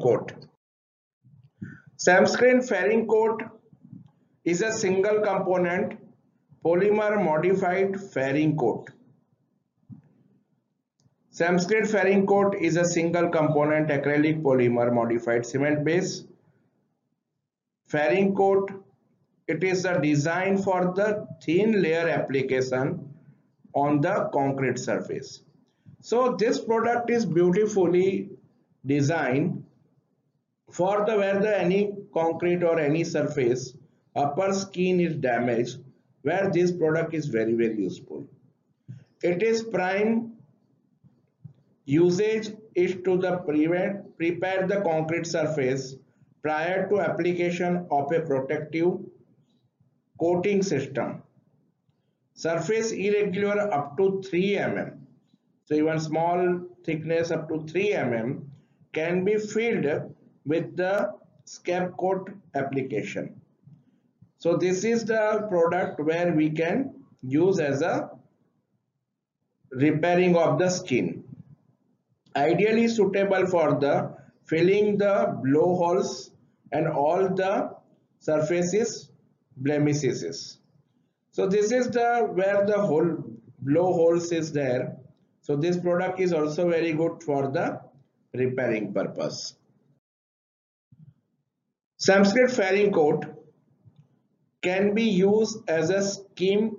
Coat. Samskrit fairing coat is a single component polymer modified fairing coat. Samskrit fairing coat is a single component acrylic polymer modified cement base fairing coat. It is a design for the thin layer application on the concrete surface. So this product is beautifully designed for the where the any concrete or any surface upper skin is damaged where this product is very very useful. It is prime Usage is to the prevent, prepare the concrete surface prior to application of a protective coating system. Surface irregular up to 3 mm. So even small thickness up to 3 mm can be filled with the skim coat application. So this is the product where we can use as a repairing of the skin ideally suitable for the filling the blowholes and all the surfaces blemishes. So this is the where the hole blowholes is there. So this product is also very good for the repairing purpose. Samskrit fairing coat can be used as a skim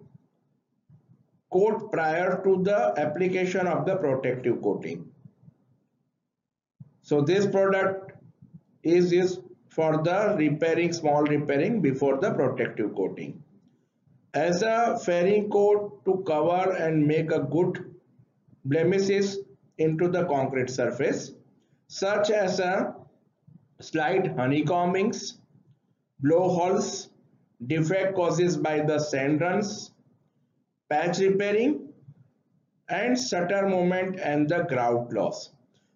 coat prior to the application of the protective coating. So this product is used for the repairing, small repairing before the protective coating. As a fairing coat to cover and make a good blemishes into the concrete surface, such as a slight honeycombings, blowholes, defect causes by the sand runs, patch repairing, and shutter movement and the grout loss.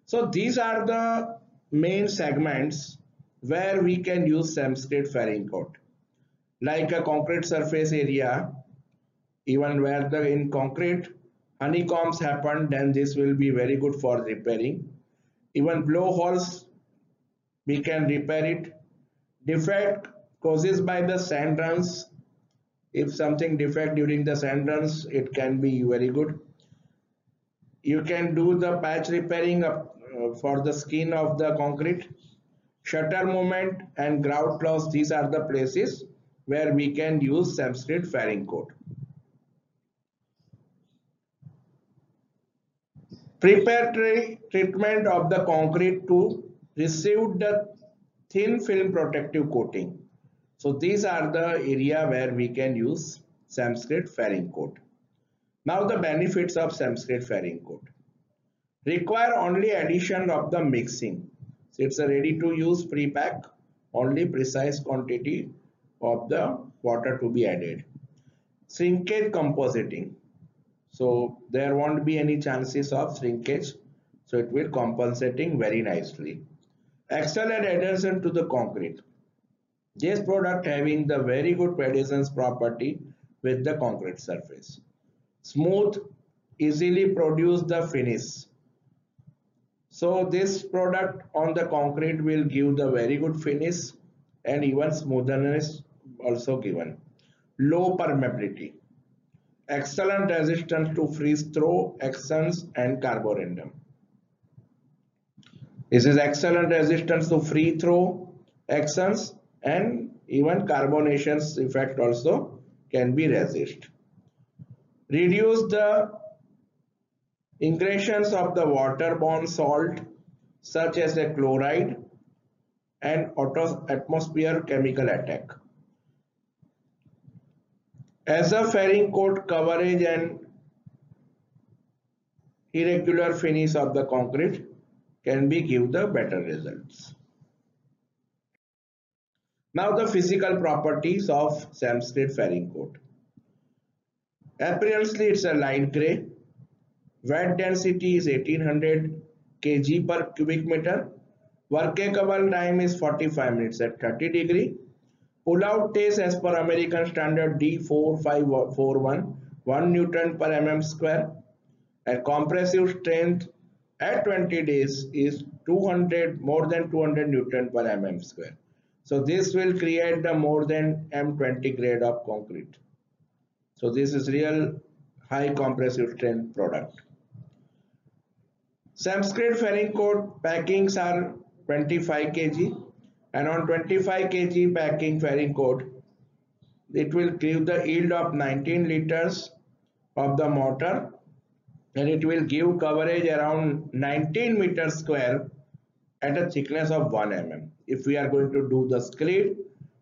So these are the main segments where we can use Samskrit fairing coat. Like a concrete surface area, even where the in concrete honeycombs happen, then this will be very good for repairing. Even blowholes, we can repair it. Defect causes by the sand runs. If something defect during the sand runs, it can be very good. You can do the patch repairing uh, for the skin of the concrete shutter movement and grout loss these are the places where we can use Samskrit fairing coat. Preparatory treatment of the concrete to receive the thin film protective coating. So these are the area where we can use Samskrit fairing coat. Now the benefits of Samskrit fairing coat require only addition of the mixing so it's a ready to use pre-pack only precise quantity of the water to be added shrinkage compositing so there won't be any chances of shrinkage. So it will compensating very nicely. Excellent adhesion to the concrete. This product having the very good adhesion property with the concrete surface. Smooth easily produce the finish. So this product on the concrete will give the very good finish and even smoothness also given. Low permeability. Excellent resistance to freeze throw, actions and carbonation. This is excellent resistance to free throw, actions and even carbonations effect also can be resist. Reduce the Ingressions of the waterborne salt such as a chloride and atmosphere chemical attack. As a fairing coat coverage and irregular finish of the concrete can be give the better results. Now the physical properties of Samskrit fairing coat. Apparently it's a light gray Wet density is 1800 kg per cubic meter. Workable time is 45 minutes at 30 degree. Pull out test as per American standard D4541 1 Newton per mm square. And compressive strength at 20 days is 200 more than 200 newton per mm square. So this will create the more than m20 grade of concrete. So this is real high compressive strength product. Samscred fairing coat packings are 25 kg and on 25 kg packing fairing coat it will give the yield of 19 liters of the mortar and it will give coverage around 19 meters square at a thickness of 1 mm. If we are going to do the screed,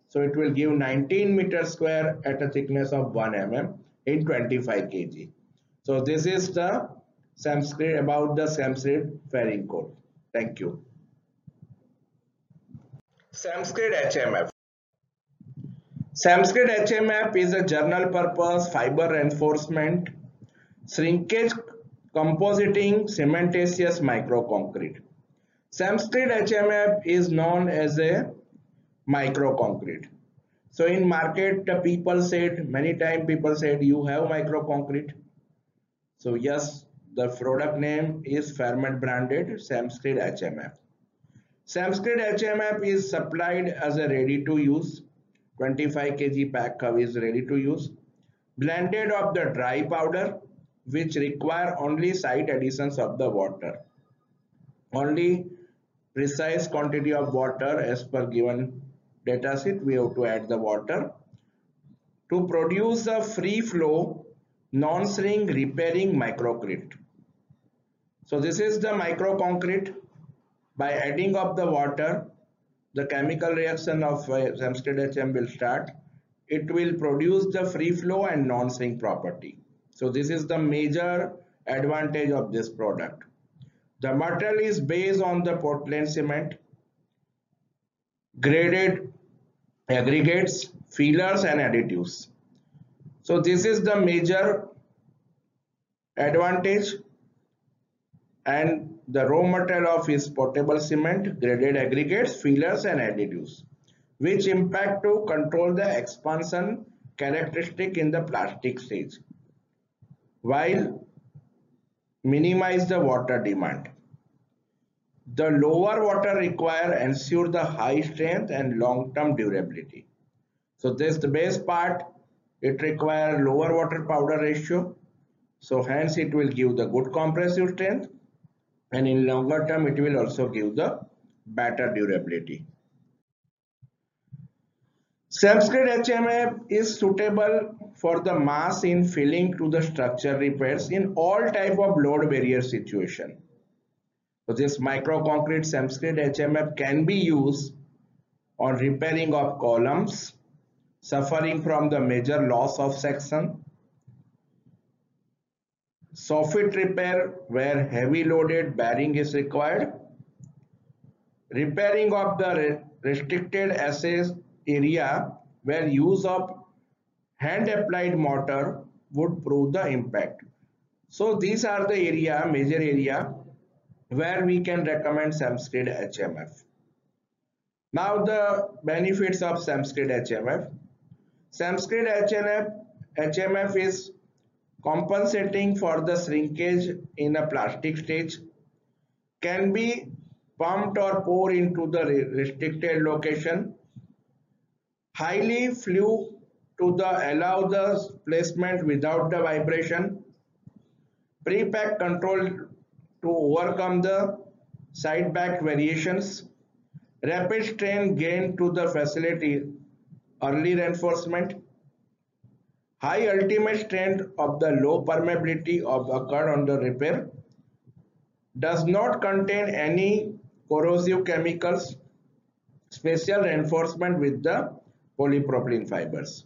so it will give 19 meters square at a thickness of 1 mm in 25 kg. So this is the Samscred about the Samscred fairing coat. Thank you. Samscred HMF Samscred HMF is a general purpose fiber reinforcement shrinkage compositing cementitious microconcrete. Samscred HMF is known as a microconcrete. So in market people said many times people said you have microconcrete. So yes the product name is Fairmate branded Samscred HMF. Samscred HMF is supplied as a ready to use 25 kg pack is ready to use blended of the dry powder which require only slight additions of the water. Only precise quantity of water as per given data sheet we have to add the water to produce a free flow non-shrink repairing microcrete. So this is the microconcrete. By adding of the water, the chemical reaction of uh, HM will start. It will produce the free flow and non-shrink property. So this is the major advantage of this product. The material is based on the Portland cement, graded aggregates, fillers and additives. So this is the major advantage and the raw material of is Portland cement, graded aggregates, fillers and additives which impact to control the expansion characteristic in the plastic stage while minimize the water demand. The lower water require ensure the high strength and long-term durability. So this the base part, it require lower water powder ratio. So hence it will give the good compressive strength and in longer term it will also give the better durability. Samscred HMF is suitable for the mass in filling to the structure repairs in all type of load barrier situation. So this micro concrete Samscred HMF can be used on repairing of columns suffering from the major loss of section, soffit repair where heavy loaded bearing is required, repairing of the restricted access area where use of hand applied mortar would prove the impact. So these are the area, major area where we can recommend Samscred HMF. Now the benefits of Samscred HMF. Samscred HMF, HMF is compensating for the shrinkage in a plastic stage, can be pumped or poured into the restricted location. Highly flew to the allow the placement without the vibration. Pre-pack control to overcome the side back variations. Rapid strain gain to the facility. Early reinforcement high ultimate strength of the low permeability of occurred on the repair does not contain any corrosive chemicals special reinforcement with the polypropylene fibers.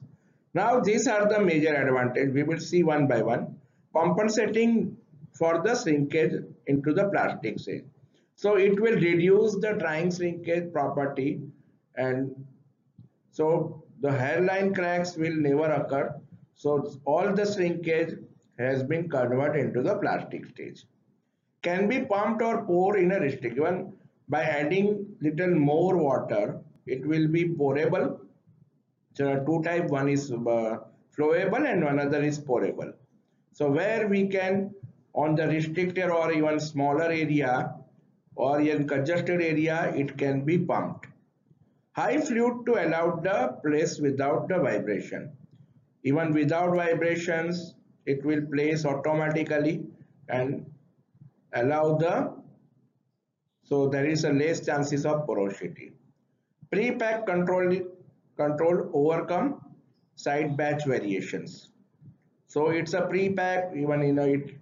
Now these are the major advantage. We will see one by one. Compensating for the shrinkage into the plastic stage. So it will reduce the drying shrinkage property and so the hairline cracks will never occur. So all the shrinkage has been converted into the plastic stage. Can be pumped or poured in a restrict. Even by adding little more water, it will be pourable There so two type, one is uh, flowable and another is pourable. So where we can on the restricted or even smaller area, or in congested area it can be pumped. High fluid to allow the place without the vibration. Even without vibrations it will place automatically and allow the so there is a less chances of porosity. Pre-pack control control overcome side batch variations. So it's a pre-pack even in a it,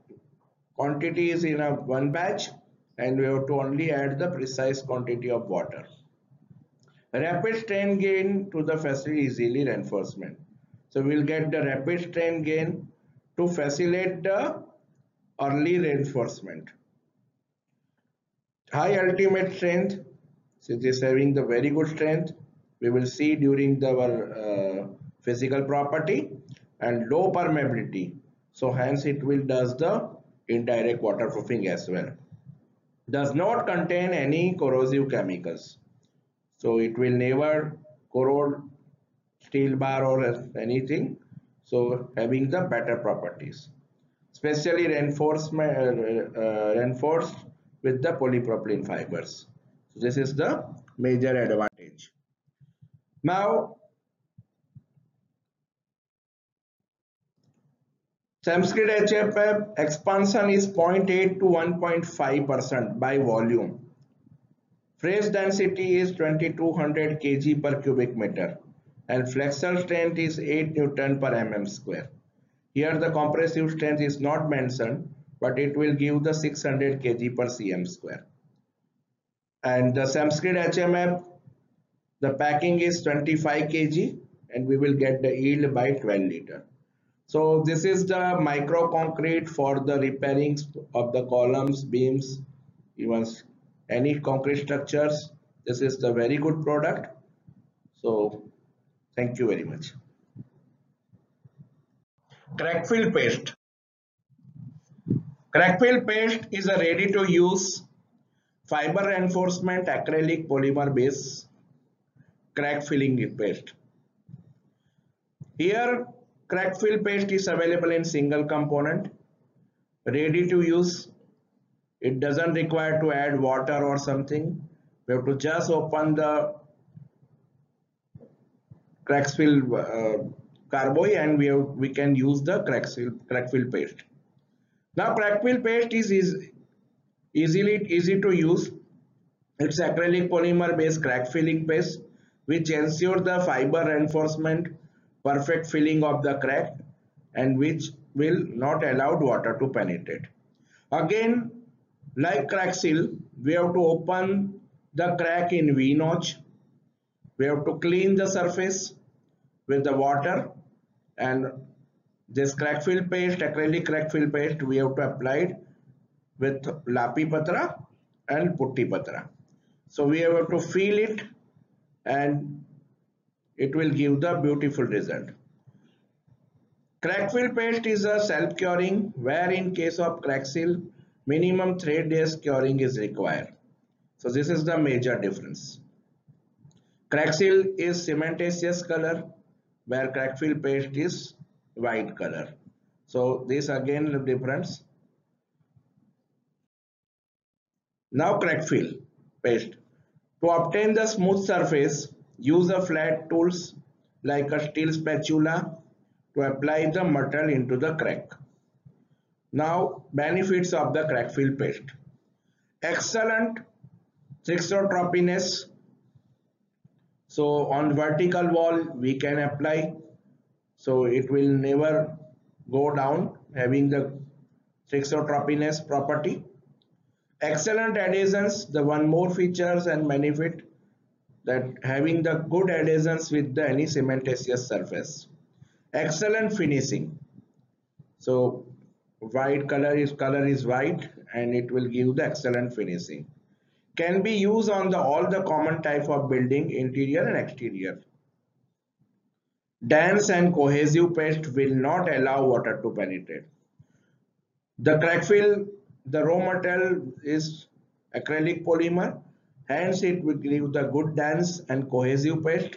quantity is in a one batch and we have to only add the precise quantity of water. Rapid strain gain to the facility easily reinforcement. So we'll get the rapid strain gain to facilitate the early reinforcement. High ultimate strength, since it's having the very good strength, we will see during the, uh, physical property and low permeability. So hence it will does the indirect waterproofing as well. Does not contain any corrosive chemicals. So it will never corrode steel bar or anything. So having the better properties. especially reinforcement, uh, uh, reinforced with the polypropylene fibers. So this is the major advantage. Now Samskrit HMF expansion is 0.8 to 1.5 percent by volume. Phase density is 2200 kg per cubic meter and flexure strength is 8 Newton per mm square. Here the compressive strength is not mentioned but it will give the 600 kg per cm square. And the Samskrit HMF, the packing is 25 kg and we will get the yield by 12 liter. So this is the micro concrete for the repairing of the columns, beams, even any concrete structures. This is the very good product. So thank you very much. Crack fill paste. Crack fill paste is a ready to use fiber reinforcement acrylic polymer base crack filling paste. Here crack fill paste is available in single component ready to use it doesn't require to add water or something we have to just open the crack fill uh, carboy and we have, we can use the crack fill paste now crack fill paste is, is easily easy to use. It's acrylic polymer based crack filling paste which ensures the fiber reinforcement, perfect filling of the crack and which will not allow water to penetrate. Again, like crack seal, we have to open the crack in V-notch. We have to clean the surface with the water and this crack fill paste, acrylic crack fill paste, we have to apply it with lapi patra and putti patra. So we have to feel it and it will give the beautiful result. Crack fill paste is a self-curing where in case of crack seal, minimum 3 days curing is required. So this is the major difference. Crack seal is cementitious color where crack fill paste is white color. So this again difference. Now crack fill paste. To obtain the smooth surface use a flat tools like a steel spatula to apply the metal into the crack. Now benefits of the crack fill paste. Excellent thixotropiness so on vertical wall we can apply. So it will never go down having the thixotropinous property. Excellent adhesions the one more features and benefit that having the good adhesions with the any cementitious surface. Excellent finishing. So white color is color is white and it will give the excellent finishing can be used on the all the common type of building interior and exterior Dense and cohesive paste will not allow water to penetrate. The crack fill, the raw material is acrylic polymer, hence it will give the good dense and cohesive paste.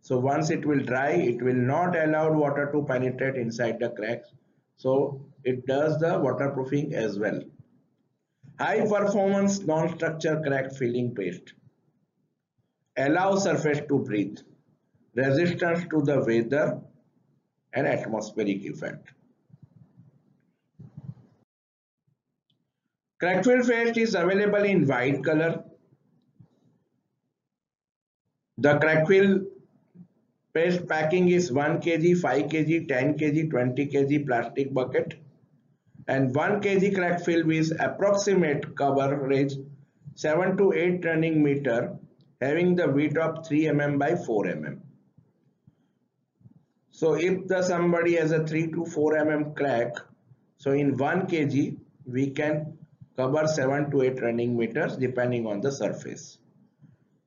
So once it will dry, it will not allow water to penetrate inside the cracks. So it does the waterproofing as well. High performance non-structure crack filling paste. Allow surface to breathe. Resistance to the weather and atmospheric effect. Crack fill paste is available in white color. The crack fill paste packing is 1 kg, 5 kg, 10 kg, 20 kg plastic bucket and 1 kg crack fill is approximate coverage 7 to 8 running meter having the width of 3 mm by 4 mm. So if the somebody has a 3 to 4 mm crack, so in 1 kg we can cover 7 to 8 running meters depending on the surface.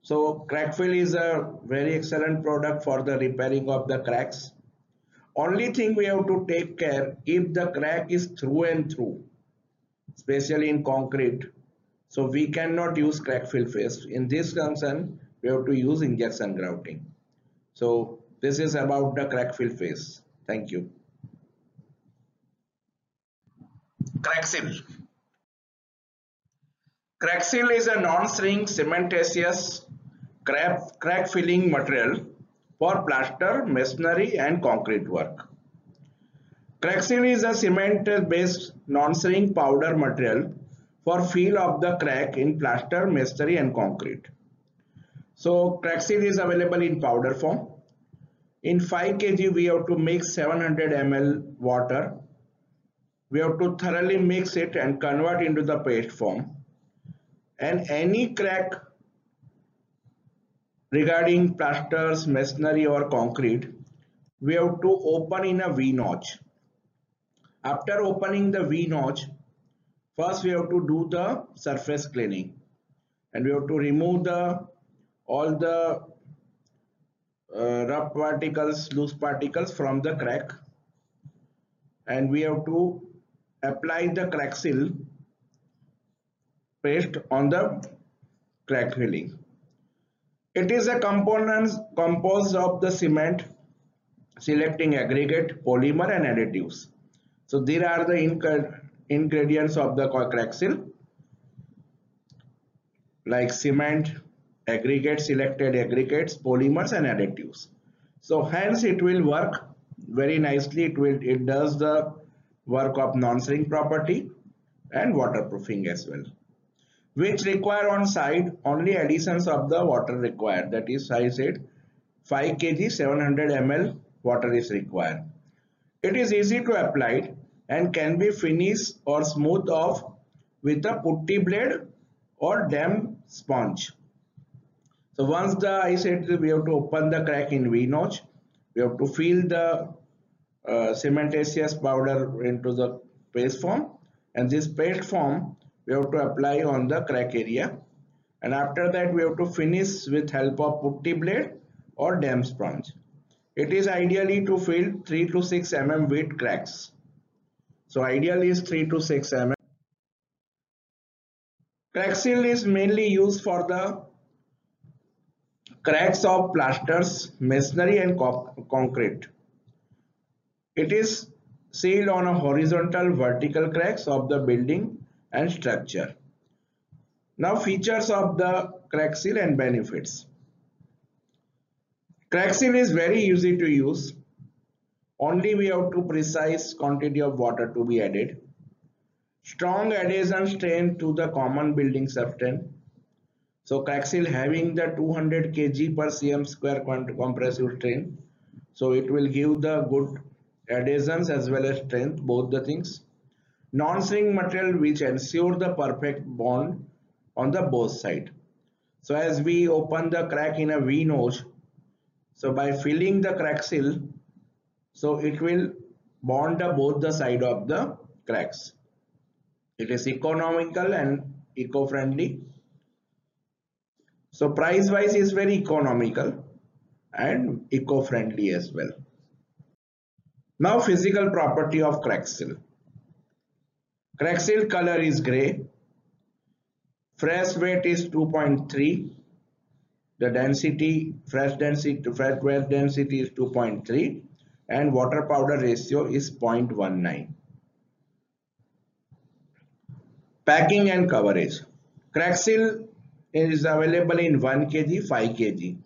So crack fill is a very excellent product for the repairing of the cracks only thing we have to take care if the crack is through and through, especially in concrete. So we cannot use crack fill paste. In this concern, we have to use injection grouting. So this is about the crack fill paste. Thank you. Crack seal. Crack seal is a non-shrink cementitious crack, crack filling material for plaster, masonry and concrete work. Cracksil is a cement-based non-shrink powder material for fill of the crack in plaster, masonry and concrete. So Cracksil is available in powder form. In 5 kg we have to mix 700 ml water. We have to thoroughly mix it and convert into the paste form. And any crack regarding plasters, masonry or concrete, we have to open in a V-notch. After opening the V-notch, first we have to do the surface cleaning and we have to remove the all the uh, rough particles, loose particles from the crack and we have to apply the crack seal paste on the crack filling. It is a component composed of the cement, selecting aggregate, polymer and additives. So there are the ingredients of the crack seal like cement, aggregate, selected aggregates, polymers and additives. So hence it will work very nicely. It will it does the work of non-shrink property and waterproofing as well which require on site only additions of the water required that is I said 5 kg 700 ml water is required. It is easy to apply and can be finished or smooth off with a putty blade or damp sponge. So once the I said we have to open the crack in V-notch, we have to fill the uh, cementitious powder into the paste form and this paste form we have to apply on the crack area and after that we have to finish with help of putty blade or damp sponge. It is ideally to fill 3 to 6 mm width cracks. So ideal is 3 to 6 mm. Crack seal is mainly used for the cracks of plasters, masonry and co concrete. It is sealed on a horizontal vertical cracks of the building and structure. Now features of the crack seal and benefits. Crack seal is very easy to use. Only we have to precise quantity of water to be added. Strong adhesion strength to the common building substance. So crack seal having the 200 kg per cm square compressive strength. So it will give the good adhesions as well as strength both the things non-shrink material which ensure the perfect bond on the both side. So as we open the crack in a V-notch, so by filling the crack seal, so it will bond the both the side of the cracks. It is economical and eco-friendly. So price wise is very economical and eco-friendly as well. Now physical property of crack seal. Seal color is gray. Fresh weight is 2.3. The density, fresh density, fresh weight density is 2.3 and water powder ratio is 0.19. Packing and coverage. Craxil is available in 1 kg, 5 kg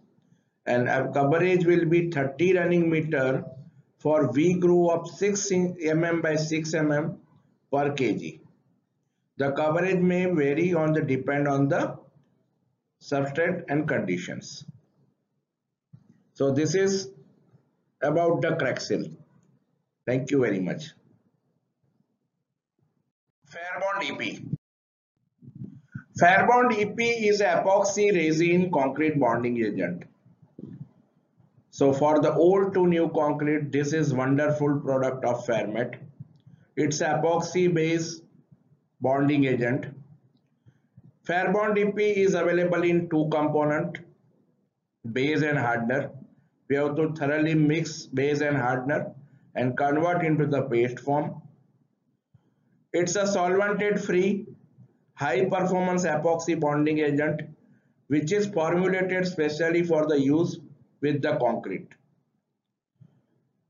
and coverage will be 30 running meter for V groove of 6 mm by 6 mm per kg. The coverage may vary on the depend on the substrate and conditions. So this is about the Craxil. Thank you very much. Fairbond EP. Fairbond EP is epoxy resin concrete bonding agent. So for the old to new concrete, this is wonderful product of Fairmate. It's epoxy based bonding agent. Fairbond EP is available in two component, base and hardener. We have to thoroughly mix base and hardener and convert into the paste form. It's a solvented free high performance epoxy bonding agent which is formulated specially for the use with the concrete.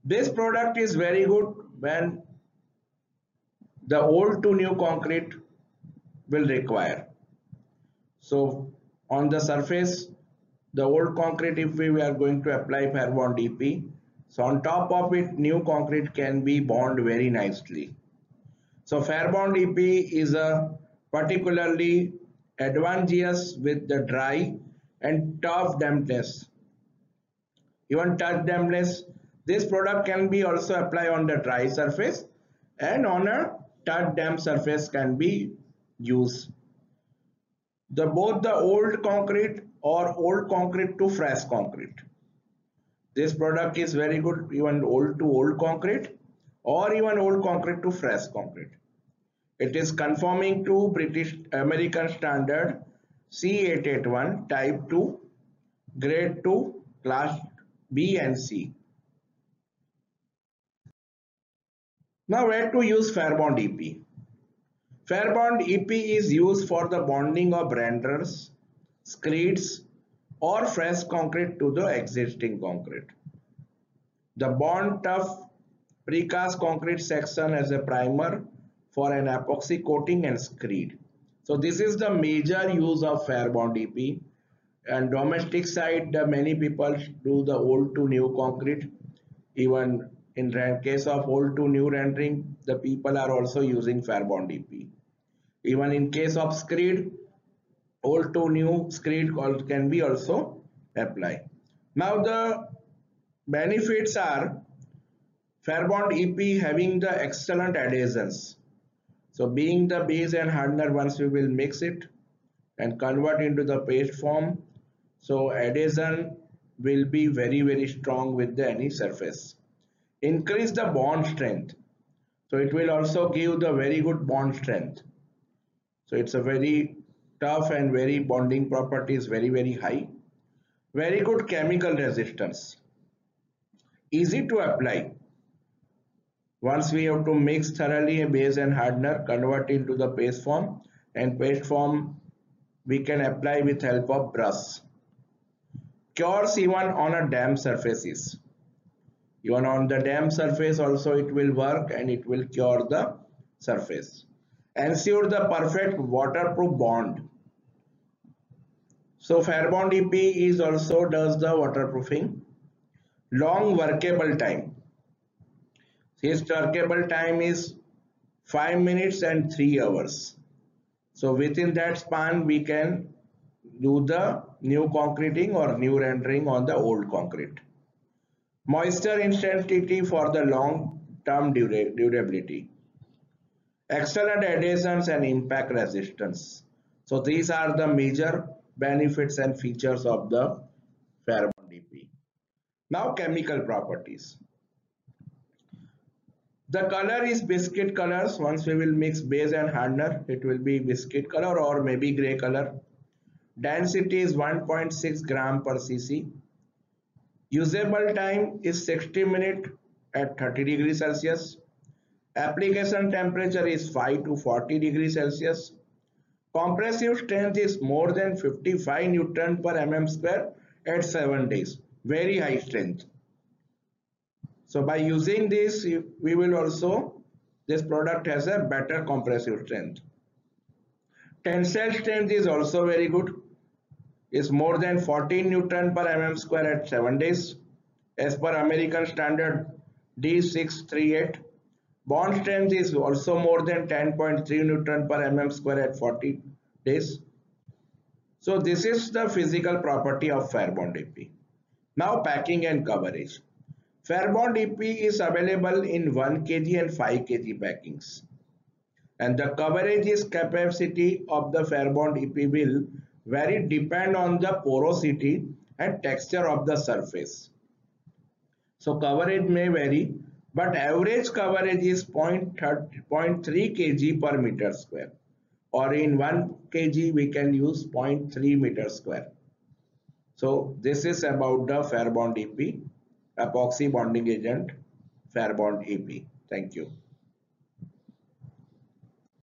This product is very good when the old to new concrete will require. So on the surface, the old concrete if we are going to apply Fairbond EP, so on top of it new concrete can be bond very nicely. So Fairbond EP is a particularly advantageous with the dry and tough dampness. Even touch dampness, this product can be also applied on the dry surface and on a touch damp surface can be used. The both the old concrete or old concrete to fresh concrete. This product is very good even old to old concrete or even old concrete to fresh concrete. It is conforming to British American standard C881 type 2 grade 2 class B and C. Now where to use Fairbond EP? Fairbond EP is used for the bonding of renders, screeds or fresh concrete to the existing concrete. The bond tough precast concrete section as a primer for an epoxy coating and screed. So this is the major use of Fairbond EP and domestic side many people do the old to new concrete even in case of old to new rendering, the people are also using Fairbond EP. Even in case of screed, old to new screed can be also applied. Now the benefits are Fairbond EP having the excellent adhesions. So being the base and hardener once we will mix it and convert into the paste form. So adhesion will be very very strong with the any surface increase the bond strength. So it will also give the very good bond strength. So it's a very tough and very bonding property is very very high. Very good chemical resistance. Easy to apply. Once we have to mix thoroughly a base and hardener convert into the paste form and paste form we can apply with help of brush. Cures even on a damp surfaces even on the damp surface also it will work and it will cure the surface. Ensure the perfect waterproof bond. So Fairbond EP is also does the waterproofing. Long workable time. His workable time is 5 minutes and 3 hours. So within that span we can do the new concreting or new rendering on the old concrete moisture intensity for the long-term durability, excellent adhesions and impact resistance. So these are the major benefits and features of the Fairbond EP. Now chemical properties. The color is biscuit colors. Once we will mix base and hardener, it will be biscuit color or maybe gray color. Density is 1.6 gram per cc. Usable time is 60 minutes at 30 degrees Celsius. Application temperature is 5 to 40 degrees Celsius. Compressive strength is more than 55 Newton per mm square at 7 days. Very high strength. So by using this, we will also, this product has a better compressive strength. Tensile strength is also very good. Is more than 14 Newton per mm square at 7 days as per American standard D638. Bond strength is also more than 10.3 Newton per mm square at 40 days. So this is the physical property of Fairbond EP. Now packing and coverage. Fairbond EP is available in 1 kg and 5 kg packings. And the coverage is capacity of the Fairbond EP will vary depend on the porosity and texture of the surface. So coverage may vary, but average coverage is 0.3 kg per meter square or in 1 kg we can use 0.3 meter square. So this is about the Fairbond EP, epoxy bonding agent Fairbond EP. Thank you.